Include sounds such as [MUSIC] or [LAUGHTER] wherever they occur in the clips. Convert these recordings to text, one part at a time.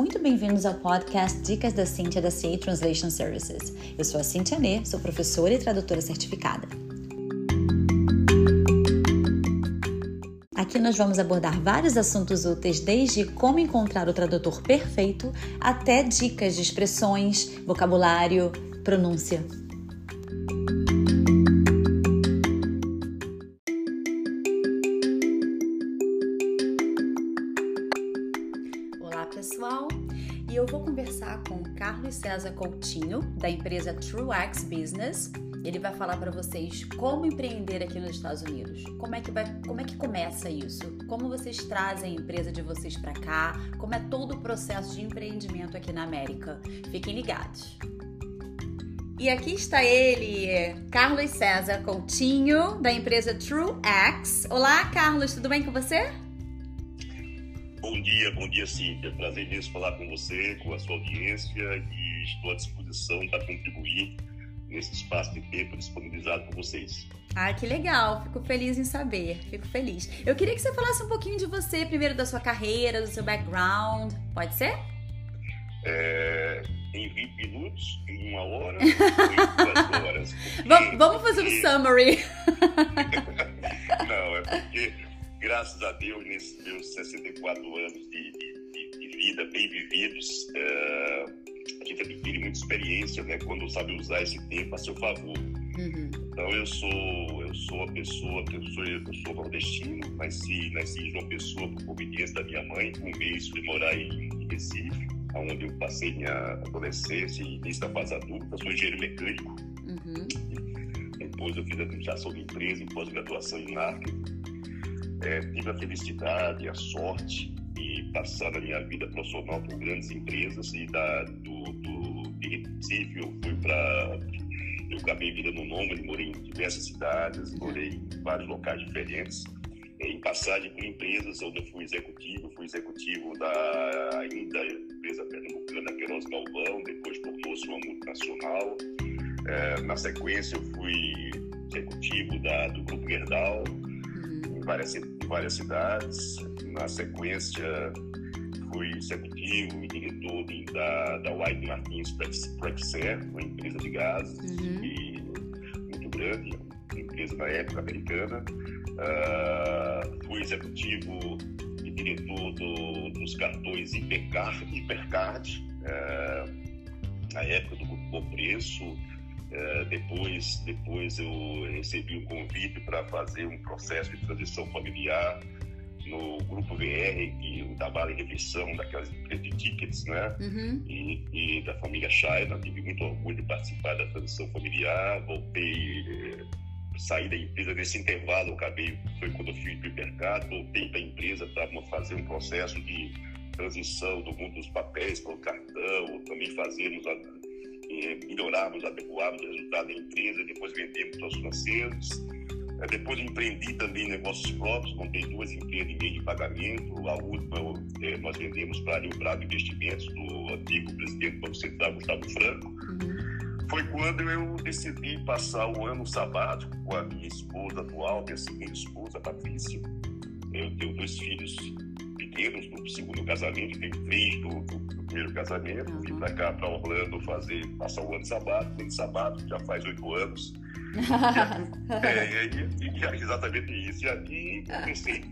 muito bem-vindos ao podcast Dicas da Cintia da CA Translation Services. Eu sou a Cintia Nê, sou professora e tradutora certificada. Aqui nós vamos abordar vários assuntos úteis, desde como encontrar o tradutor perfeito até dicas de expressões, vocabulário, pronúncia. TrueX Business. Ele vai falar para vocês como empreender aqui nos Estados Unidos. Como é que vai, como é que começa isso? Como vocês trazem a empresa de vocês para cá? Como é todo o processo de empreendimento aqui na América? Fiquem ligados. E aqui está ele, Carlos César Coutinho, da empresa TrueX. Olá, Carlos, tudo bem com você? Bom dia, bom dia, Cíntia. Prazer imenso falar com você, com a sua audiência e estou à disposição para contribuir nesse espaço de tempo disponibilizado por vocês. Ah, que legal. Fico feliz em saber. Fico feliz. Eu queria que você falasse um pouquinho de você, primeiro da sua carreira, do seu background. Pode ser? É, em 20 minutos, em uma hora, ou em duas horas. Porque... Vamos fazer um summary. [LAUGHS] Não, é porque graças a Deus, nesses meus 64 anos de, de, de vida bem vividos, é, a gente adquire muita experiência, né, quando sabe usar esse tempo a seu favor. Uhum. Então eu sou eu sou uma pessoa que eu sou eu sou nordestino, nasci nasci em uma pessoa por conveniência da minha mãe, um mês fui morar em, em Recife, onde eu passei minha adolescência e início da fase adulta, sou engenheiro mecânico. Uhum. Depois eu fiz administração de empresa, em pós-graduação em marketing é, tive a felicidade, a sorte passar na minha vida profissional por grandes empresas e da, do, do, de Recife eu fui para eu acabei virando nômade, morei em diversas cidades, morei em vários locais diferentes. Em passagem por empresas onde eu fui executivo, fui executivo da ainda empresa pernambucana Queiroz Galvão, depois tornou-se uma multinacional. É, na sequência, eu fui executivo da, do Grupo Gerdau, várias, em várias cidades. Na sequência, fui executivo e diretor da, da White Martins Praxair, uma empresa de gases uhum. e, muito grande, uma empresa na época americana. Uh, fui executivo e diretor do, dos cartões Hipercard, Hipercard uh, na época do Bom Preço. É, depois, depois eu recebi um convite para fazer um processo de transição familiar no Grupo VR, que o trabalho em refeição daquelas empresas de tickets, né? Uhum. E, e, da família China. Tive muito orgulho de participar da transição familiar. Voltei, eh, saí da empresa nesse intervalo. Acabei, foi quando eu fui para o mercado, voltei para a empresa para fazer um processo de transição do mundo dos papéis para o cartão. Também fazemos a melhorarmos, adequarmos o resultado da empresa, depois vendemos aos financeiros. É, depois empreendi também negócios próprios, montei duas empresas de meio de pagamento. A última é, nós vendemos para a Rio Bravo Investimentos, do antigo presidente do Banco Central, Gustavo Franco. Uhum. Foi quando eu decidi passar o ano sabático com a minha esposa atual, minha segunda esposa, Patrícia. Eu tenho dois filhos pequenos do segundo casamento, tenho três do, do primeiro casamento, uhum. vim para cá, para Orlando, fazer, passar o ano sabático, ano sabático, já faz oito anos. [LAUGHS] é, e, e, exatamente isso. E aqui comecei,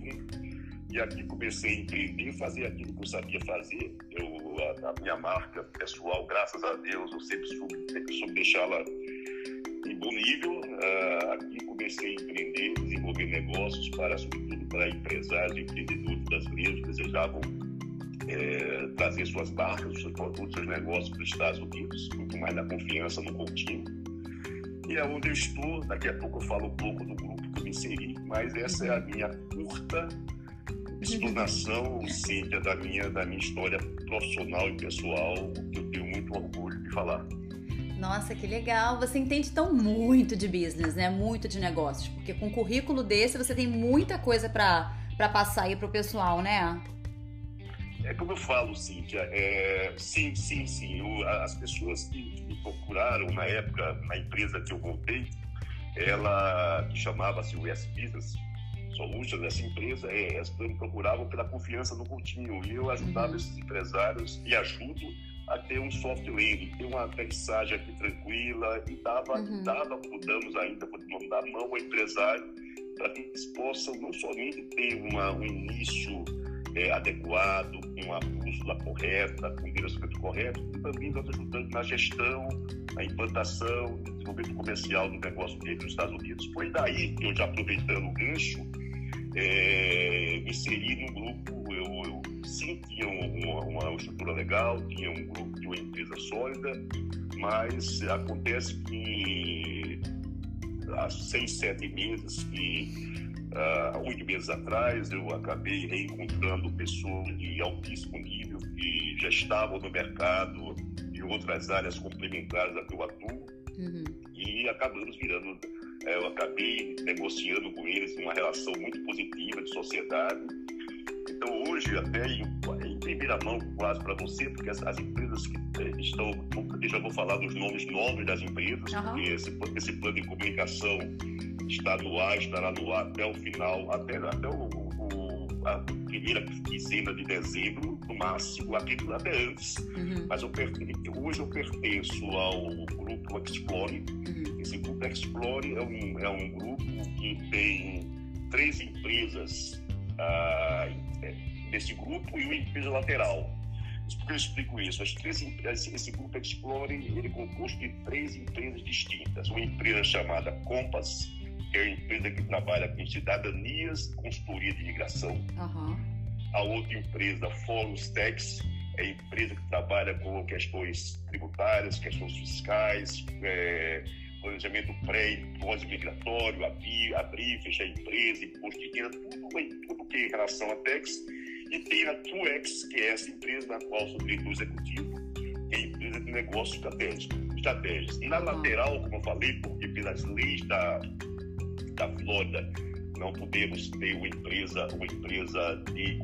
e aqui comecei a empreender, fazer aquilo que eu sabia fazer. Eu, a, a minha marca pessoal, graças a Deus, eu sempre soube, sempre soube deixá-la em bom nível. Uh, aqui comecei a empreender, desenvolver negócios para, sobretudo, para empresários e empreendedores brasileiros que desejavam é, trazer suas marcas, seus produtos, seus negócios para os Estados Unidos, muito mais da confiança no Coutinho. E é onde eu estou, daqui a pouco eu falo um pouco do grupo que eu me inseri, mas essa é a minha curta explanação, Cíntia, da minha, da minha história profissional e pessoal, que eu tenho muito orgulho de falar. Nossa, que legal! Você entende tão muito de business, né? Muito de negócios, porque com um currículo desse você tem muita coisa para passar aí pro pessoal, né? É como eu falo, Cíntia, é, sim, sim, sim. Eu, as pessoas que me procuraram na época, na empresa que eu voltei, ela que chamava-se US Business, Solutions, essa empresa, é, as procuravam pela confiança no Coutinho. E eu ajudava uhum. esses empresários e ajudo a ter um soft landing, ter uma aterrissagem aqui tranquila e dava, uhum. dava damos ainda, podemos dar mão ao empresário para que eles possam não somente ter uma, um início é, adequado, com a bússola correta, com o direcionamento correto, e também nós ajudando na gestão, na implantação, no desenvolvimento comercial do negócio dele nos Estados Unidos. Foi daí que eu, já aproveitando o gancho, é, me inseri no grupo, sim tinha uma, uma, estrutura legal, tinha um grupo de uma empresa sólida, mas acontece que há seis, sete meses que uh, oito meses atrás, eu acabei reencontrando pessoas de altíssimo nível que já estavam no mercado em outras áreas complementares da que eu atuo uhum. e acabamos virando. Eh, eu acabei negociando com eles uma relação muito positiva de sociedade. Então, hoje, até em, em primeira mão, quase para você, porque as, as empresas que eh, estão. Eu já vou falar dos nomes novos das empresas, uhum. porque esse, esse plano de comunicação está no ar, estará no ar até o final, até, até o, o, a primeira quinzena de dezembro, no máximo, até, até antes. Uhum. Mas eu, hoje eu pertenço ao grupo Explore. Uhum. Esse grupo Explore é um, é um grupo que tem três empresas ah, desse grupo e uma empresa lateral. Por que eu explico isso? As três empresas, esse grupo Explore ele é composto de três empresas distintas. Uma empresa chamada Compass, que é a empresa que trabalha com cidadanias consultoria de imigração. Uhum. A outra empresa, Fóruns Tex, é a empresa que trabalha com questões tributárias, questões fiscais, é, planejamento pré e pós-migratório, abrir, abrir, fechar empresa, imposto de renda, tudo, tudo que é em relação à Tex. E tem a TrueX, que é essa empresa na qual sou diretor executivo, que é a empresa de negócio estratégico, estratégias. Na uhum. lateral, como eu falei, porque pelas leis da da Flórida, não podemos ter uma empresa, uma empresa de,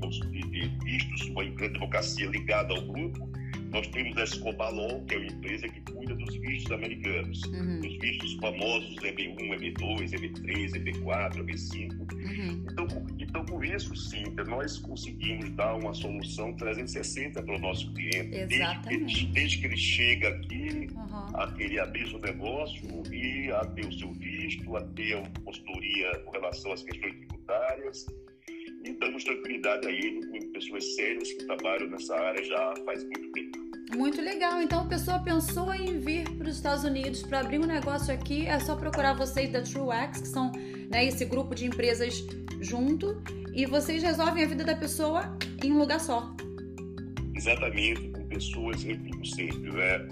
de vistos, uma empresa de advocacia ligada ao grupo. Nós temos a Escobar Law, que é uma empresa que cuida dos vistos americanos, uhum. os vistos famosos EB1, EB2, EB3, EB4, EB5. Uhum. Então, então, por isso, sim, nós conseguimos dar uma solução 360 para o nosso cliente. Desde que, ele, desde que ele chega aqui, uhum. a querer abrir seu negócio e a ter o seu visto, a ter a consultoria com relação às questões tributárias. E damos tranquilidade a ele com pessoas sérias que trabalham nessa área já faz muito tempo. Muito legal. Então, a pessoa pensou em vir para os Estados Unidos para abrir um negócio aqui, é só procurar vocês da TrueX, que são né, esse grupo de empresas junto, e vocês resolvem a vida da pessoa em um lugar só. Exatamente, com pessoas, digo sempre, né?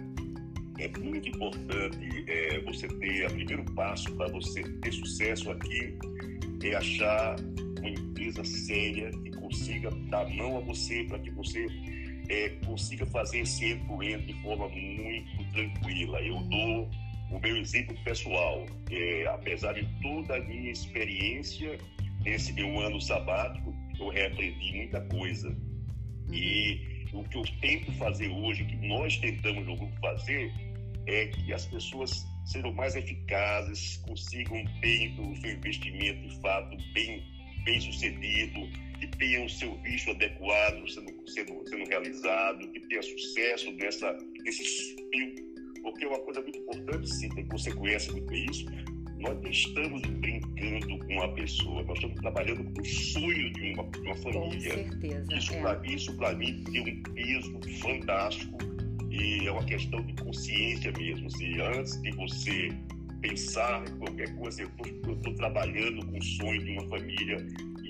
é muito importante é, você ter, o primeiro passo para você ter sucesso aqui é achar empresa séria que consiga dar mão a você para que você é, consiga fazer esse end de forma muito tranquila. Eu dou o meu exemplo pessoal. É, apesar de toda a minha experiência nesse meu ano sabático, eu reaprendi muita coisa. E o que eu tento fazer hoje, que nós tentamos no grupo fazer, é que as pessoas sejam mais eficazes, consigam ter o seu investimento de fato bem, bem sucedido, que tenha o seu visto adequado sendo, sendo, sendo realizado, que tenha sucesso nessa, nesse espio. Porque é uma coisa muito importante, sim, que você conhece muito bem isso, nós não estamos brincando com a pessoa, nós estamos trabalhando com o sonho de uma, de uma família. Com certeza. Isso, é. para mim, tem um peso fantástico e é uma questão de consciência mesmo. Se antes de você pensar em qualquer coisa, eu estou trabalhando com o sonho de uma família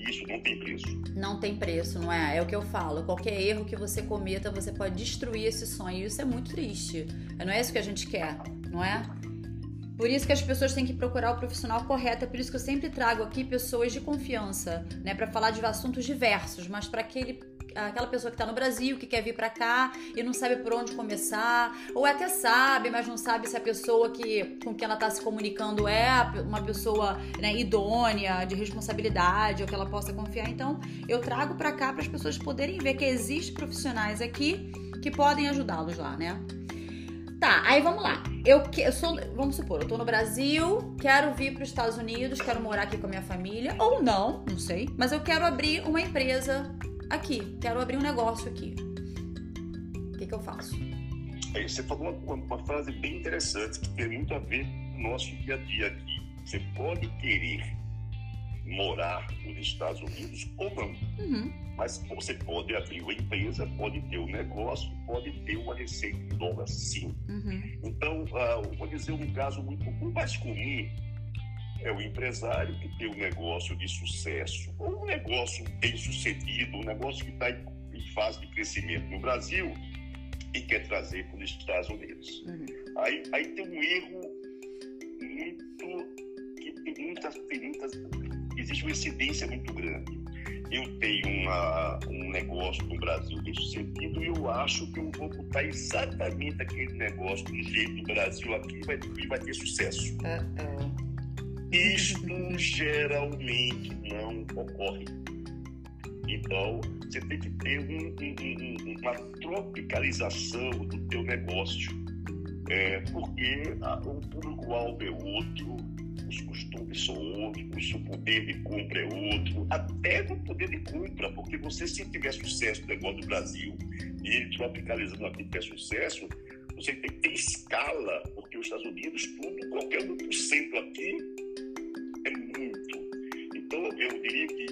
isso não tem preço. Não tem preço, não é? É o que eu falo. Qualquer erro que você cometa, você pode destruir esse sonho. E isso é muito triste. Não é isso que a gente quer, não é? Por isso que as pessoas têm que procurar o profissional correto. É por isso que eu sempre trago aqui pessoas de confiança, né, para falar de assuntos diversos, mas para aquele aquela pessoa que está no Brasil, que quer vir para cá e não sabe por onde começar, ou até sabe, mas não sabe se a pessoa que, com quem ela está se comunicando é uma pessoa né, idônea, de responsabilidade, ou que ela possa confiar. Então, eu trago para cá para as pessoas poderem ver que existem profissionais aqui que podem ajudá-los lá, né? Tá, aí vamos lá. Eu, que, eu sou, vamos supor, eu tô no Brasil, quero vir para os Estados Unidos, quero morar aqui com a minha família, ou não, não sei, mas eu quero abrir uma empresa aqui, quero abrir um negócio aqui. O que, que eu faço? Aí você falou uma, uma, frase bem interessante que tem muito a ver com o nosso dia a dia aqui. Você pode querer morar nos Estados Unidos ou não. Uhum. Mas você pode abrir uma empresa, pode ter um negócio, pode ter uma receita em dólar, sim. Uhum. Então, uh, vou dizer um caso muito o mais comum é o empresário que tem um negócio de sucesso ou um negócio bem sucedido, um negócio que está em, fase de crescimento no Brasil e quer trazer para os Estados Unidos. Uhum. Aí, aí tem um erro muito que tem muitas, tem muitas existe uma incidência muito grande. Eu tenho uma, um negócio no Brasil bem sucedido e eu acho que eu vou botar exatamente aquele negócio do jeito do Brasil aqui e vai, vai ter sucesso. Uh -uh. Isto geralmente não ocorre. Então, você tem que ter um, um, uma tropicalização do teu negócio, é, porque a, o público-alvo é outro, os costumes são outros, o poder de compra é outro, até no poder de compra, porque você, se tiver sucesso no negócio do Brasil e ele tropicalizando aqui tiver sucesso, você tem que ter escala, porque os Estados Unidos, tudo, qualquer 1% aqui eu diria que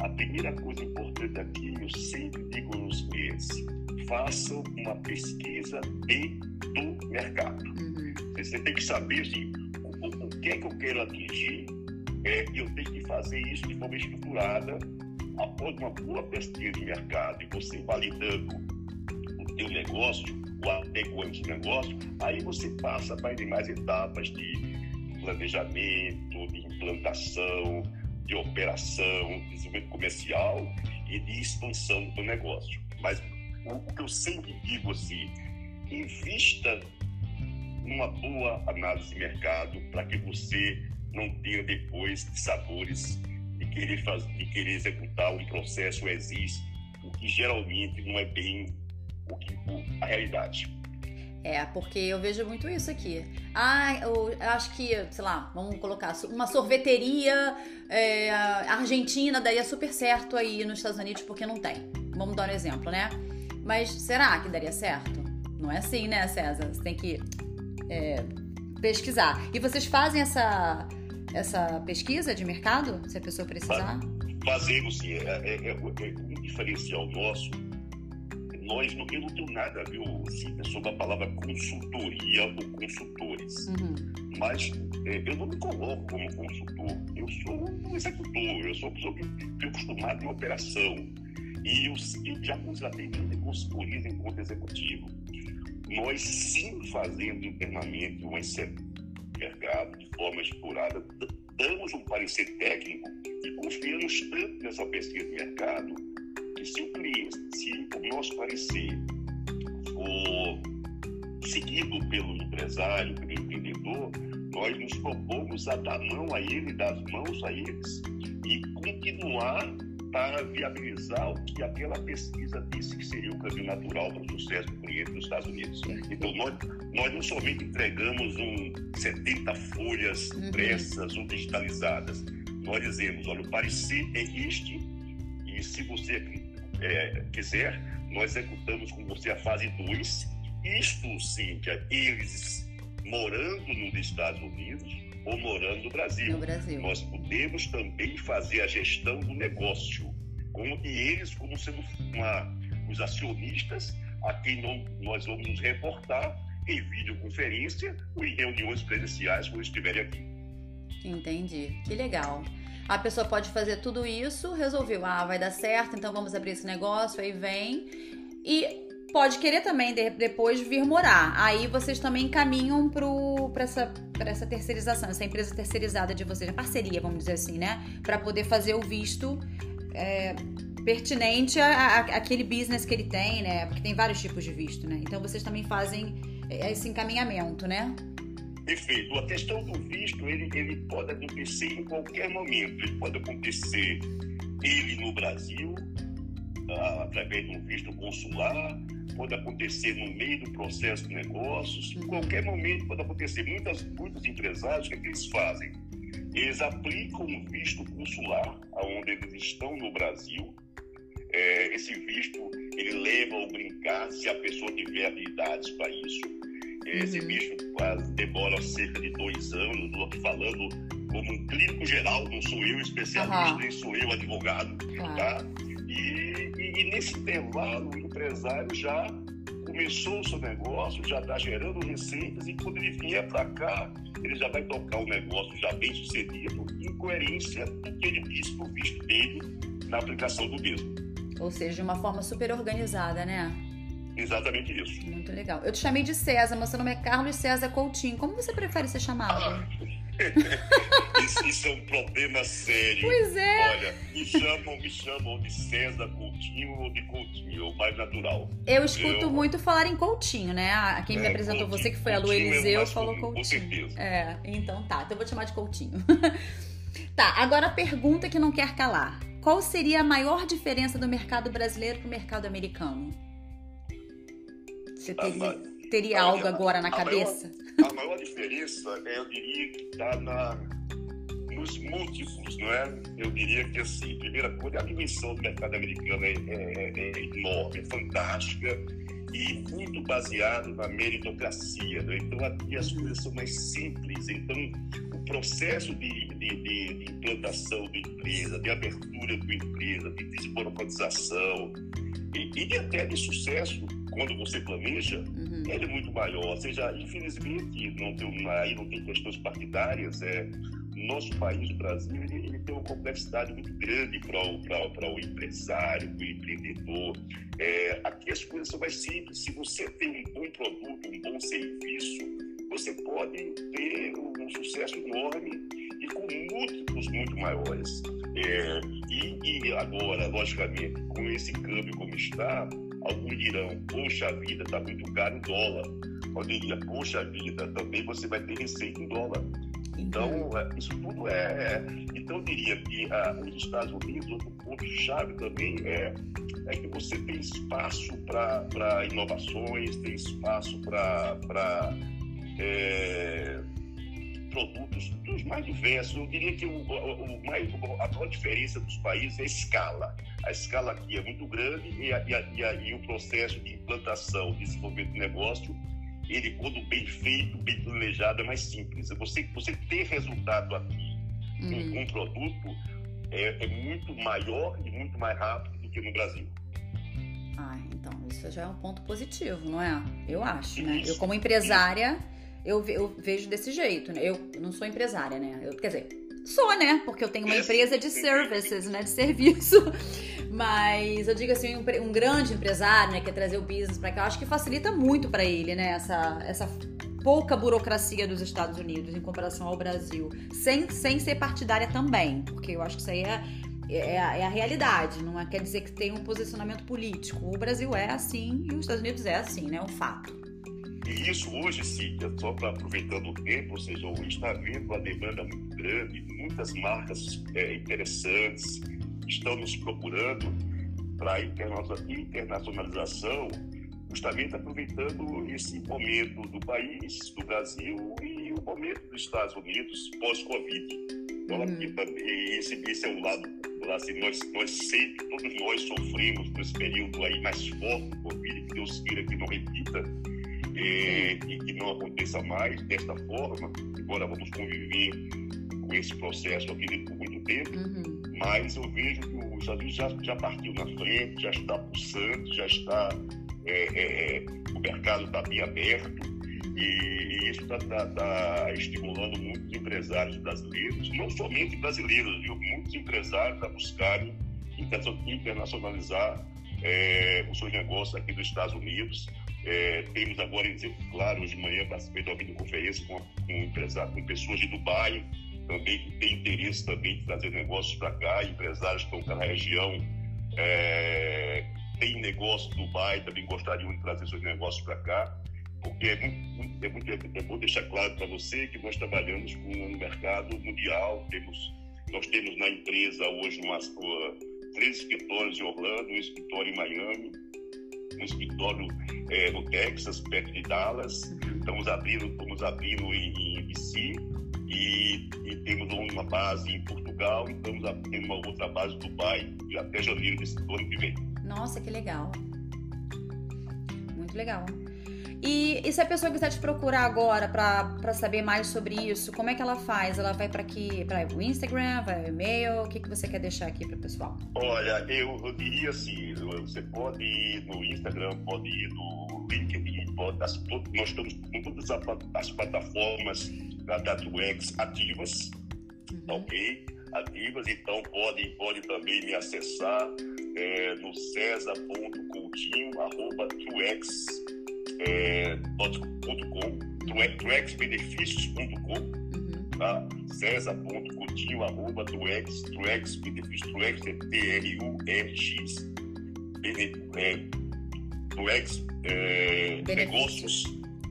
a primeira coisa importante aqui, eu sempre digo nos meses, façam uma pesquisa do mercado. Uhum. Você tem que saber assim, o, o, que é que eu quero atingir é, eu tenho que fazer isso de forma estruturada após uma boa pesquisa de mercado e você validando o teu negócio, o adequante negócio, aí você passa para demais etapas de planejamento, de implantação, de operação, desenvolvimento comercial e de expansão do negócio. Mas o que eu sempre digo assim, invista numa boa análise de mercado para que você não tenha depois de sabores de querer, fazer, de querer executar um processo existe, o que geralmente não é bem o que, a realidade. É, porque eu vejo muito isso aqui. Ah, eu acho que, sei lá, vamos colocar uma sorveteria é, argentina daria super certo aí nos Estados Unidos porque não tem. Vamos dar um exemplo, né? Mas será que daria certo? Não é assim, né, César? Você tem que é, pesquisar. E vocês fazem essa, essa pesquisa de mercado, se a pessoa precisar? Fazemos sim. É, é, é, é um diferencial nosso. Nós, eu não tenho nada, viu, Cita, sobre a palavra consultoria ou consultores. Uhum. Mas é, eu não me coloco como consultor. Eu sou um executor, eu sou uma pessoa que estou acostumada em operação. E eu, eu já contratei muita consultoria em conta executivo nós sim fazendo internamente uma mercado de forma explorada, damos um parecer técnico e confiamos tanto nessa pesquisa de mercado que se o cliente, se o nosso parecer for seguido pelo empresário, pelo empreendedor, nós nos propomos a dar mão a ele, dar mãos a eles e continuar para viabilizar o que aquela pesquisa disse que seria o caminho natural para o sucesso do cliente nos Estados Unidos. Então, nós, nós não somente entregamos um 70 folhas uhum. impressas ou digitalizadas, nós dizemos, olha, o parecer é este, e se você é, quiser, nós executamos com você a fase 2. Isto, Cíntia, eles morando nos Estados Unidos, ou morando no Brasil. no Brasil. Nós podemos também fazer a gestão do negócio, como, e eles como sendo uma, os acionistas a quem não, nós vamos nos reportar em videoconferência ou em reuniões presenciais quando estiverem aqui. Entendi. Que legal. A pessoa pode fazer tudo isso, resolveu, ah, vai dar certo, então vamos abrir esse negócio, aí vem. E pode querer também de, depois vir morar. Aí vocês também caminham para essa, essa terceirização, essa empresa terceirizada de vocês, parceria, vamos dizer assim, né? Para poder fazer o visto é, pertinente àquele business que ele tem, né? Porque tem vários tipos de visto, né? Então vocês também fazem esse encaminhamento, né? Perfeito. A questão do visto, ele, ele pode acontecer em qualquer momento. Ele pode acontecer ele no Brasil, através de um visto consular, pode acontecer no meio do processo de negócios, em qualquer momento pode acontecer. Muitas, muitos empresários, o que, é que eles fazem? Eles aplicam um visto consular, aonde eles estão no Brasil. É, esse visto, ele leva ao brincar, se a pessoa tiver habilidades para isso. Esse uhum. visto demora cerca de dois anos, estou aqui falando como um clínico geral, não sou eu especialista, uhum. nem sou eu advogado, tá? E, e, e nesse intervalo, o empresário já começou o seu negócio, já está gerando receitas e quando ele vier para cá, ele já vai tocar o negócio já bem sucedido, em coerência com o que ele disse para o visto dele na aplicação do mesmo. Ou seja, de uma forma super organizada, né? Exatamente isso. Muito legal. Eu te chamei de César, mas seu nome é Carlos César Coutinho. Como você prefere ser chamado? Ah, [LAUGHS] isso, isso, é um problema sério. Pois é. Olha, me chamam, me chamam de César Coutinho ou de Coutinho, é o mais natural. Eu escuto eu... muito falar em Coutinho, né? Quem é, me apresentou Coutinho, você, que foi a Lu Eliseu, é falou Coutinho. Com certeza. É, então tá. Então eu vou te chamar de Coutinho. [LAUGHS] tá, agora a pergunta que não quer calar. Qual seria a maior diferença do mercado brasileiro para o mercado americano? Você teria, teria algo agora na cabeça? Maior, a maior diferença, é, eu diria, que está nos múltiplos, não é? Eu diria que, assim, primeira coisa, a dimensão do mercado americano é, é, é enorme, é fantástica e muito baseado na meritocracia. Né? Então, aqui as coisas são mais simples. Então, o processo de, de, de, de implantação de empresa, de abertura de empresa, de desburocratização e, e de, até de sucesso quando você planeja, uhum. ele é muito maior. Ou seja, infelizmente, não tem, aí não tem questões partidárias. É, nosso país, o Brasil, ele, ele tem uma complexidade muito grande para o empresário, para o empreendedor. É, aqui as coisas são mais simples. Se você tem um bom produto, um bom serviço, você pode ter um sucesso enorme e com múltiplos muito maiores. É, e, e agora, logicamente, com esse câmbio como está, Alguns dirão, poxa vida, está muito caro o dólar. Alguém diria, poxa vida, também você vai ter receita em dólar. Então, é, isso tudo é. Então, eu diria que ah, os Estados Unidos, outro ponto-chave também é, é que você tem espaço para inovações, tem espaço para. É, produtos dos mais diversos. Eu diria que o, o, mais, a maior diferença dos países é a escala. A escala aqui é muito grande e, a, e, a, e, a, e o processo de implantação, desenvolvimento do negócio, ele, quando bem feito, bem planejado, é mais simples. Você, você ter resultado aqui uhum. com um produto é, é muito maior e muito mais rápido do que no Brasil. Ah, então isso já é um ponto positivo, não é? Eu acho, né? Eu como empresária eu, eu vejo desse jeito, né? Eu não sou empresária, né? Eu, quer dizer, sou, né? Porque eu tenho uma empresa de services, né? De serviço. Mas eu digo assim, um, um grande empresário, né? Quer trazer o business para cá, eu acho que facilita muito para ele, né? Essa, essa pouca burocracia dos Estados Unidos em comparação ao Brasil. Sem, sem ser partidária também, porque eu acho que isso aí é, é, é, a, é a realidade, não é, quer dizer que tem um posicionamento político. O Brasil é assim e os Estados Unidos é assim, né? É um fato. E isso hoje, Cíntia, só para aproveitando o tempo, ou seja, hoje está havendo uma demanda muito grande, muitas marcas é, interessantes estão nos procurando para a internacionalização, justamente aproveitando esse momento do país, do Brasil e o momento dos Estados Unidos pós-Covid. Então, uhum. esse, esse é o lado assim, nós, nós sempre, todos nós sofremos nesse período aí mais forte do Covid, que Deus queira que não repita, e, e que não aconteça mais desta forma, embora vamos conviver com esse processo aqui muito tempo, uhum. mas eu vejo que o Estados já, já partiu na frente, já está pulsando, já está. É, é, é o mercado está bem aberto e, e isso está tá, tá estimulando muitos empresários brasileiros, não somente brasileiros, viu? muitos empresários a buscarem internacionalizar é, os seus negócios aqui nos Estados Unidos é, temos agora, claro, hoje de manhã participei de uma videoconferência com, com, empresário, com pessoas de Dubai, também que têm interesse também de trazer negócios para cá, empresários que estão na região, é, têm negócio em Dubai, também gostariam de trazer seus negócios para cá, porque é muito, é muito é bom deixar claro para você que nós trabalhamos com um mercado mundial, temos, nós temos na empresa hoje umas, três escritórios em Orlando, um escritório em Miami, um escritório é, no Texas, perto de Dallas. Estamos abrindo, estamos abrindo em, em DC e, e, temos uma base em Portugal e estamos abrindo uma outra base em Dubai até janeiro desse ano que vem. Nossa, que legal. Muito legal. E, e se a pessoa quiser te procurar agora para saber mais sobre isso, como é que ela faz? Ela vai para aqui, para o Instagram, vai o e-mail? O que, que você quer deixar aqui para o pessoal? Olha, eu, eu diria assim, você pode ir no Instagram, pode ir no LinkedIn, pode, as, nós estamos com todas as plataformas da DataX ativas, uhum. ok? Ativas, então pode, pode também me acessar é, no cesa.coutinho, arroba é, .com, truexbenefícios.com, uhum. tá? cesar.coutinho, arroba truex, truex benefícios, truex é T-R-U-R-X, é, truex é, negócios.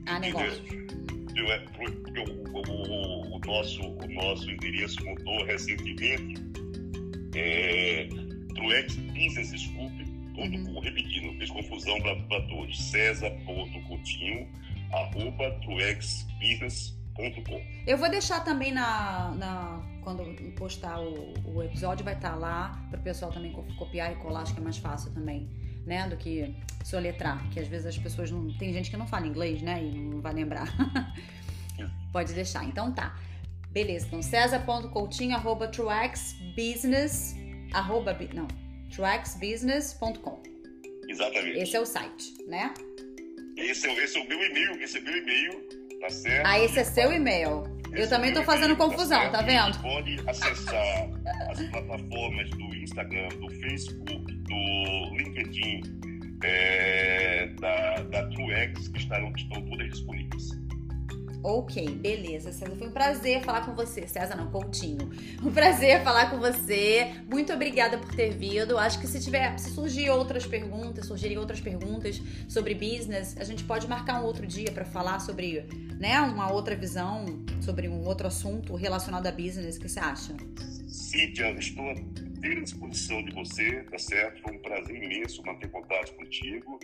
Ah, negócios. Porque o, o, o, nosso, o nosso endereço mudou recentemente. É, Truex Business, desculpe, uhum. repetindo, fez confusão para todos. César.coutinho, arroba truexbusiness.com. Eu vou deixar também na, na quando postar o, o episódio, vai estar tá lá para o pessoal também copiar e colar, acho que é mais fácil também, né? Do que soletrar, que às vezes as pessoas não. Tem gente que não fala inglês, né? E não vai lembrar. [LAUGHS] Pode deixar. Então tá. Beleza, então césar.coutinho, arroba truexbusiness, arroba, não, tracksbusiness.com. Exatamente. Esse é o site, né? Esse é, esse é o meu e-mail, esse é meu e-mail, tá certo? Ah, esse é seu e-mail. Esse Eu também é tô fazendo tá confusão, tá, tá vendo? Pode acessar as plataformas do Instagram, do Facebook, LinkedIn, é, da, da TrueX, que estarão, estão todas disponíveis. Ok, beleza, César. Foi um prazer falar com você. César não, Coutinho. Um prazer falar com você. Muito obrigada por ter vindo. Acho que se tiver, se surgir outras perguntas, surgirem outras perguntas sobre business, a gente pode marcar um outro dia para falar sobre, né, uma outra visão sobre um outro assunto relacionado a business. O que você acha? Cíntia, estou à disposição de você, tá certo? Foi um prazer imenso manter contato contigo.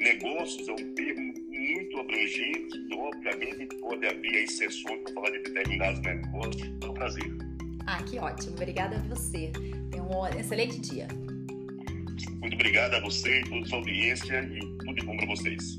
Negócios é um termo muito abrangente e, obviamente, pode haver exceções para falar de determinados negócios. É um prazer. Ah, que ótimo. Obrigada a você. Tenha um excelente dia. Muito obrigado a você e toda a sua audiência e tudo de bom para vocês.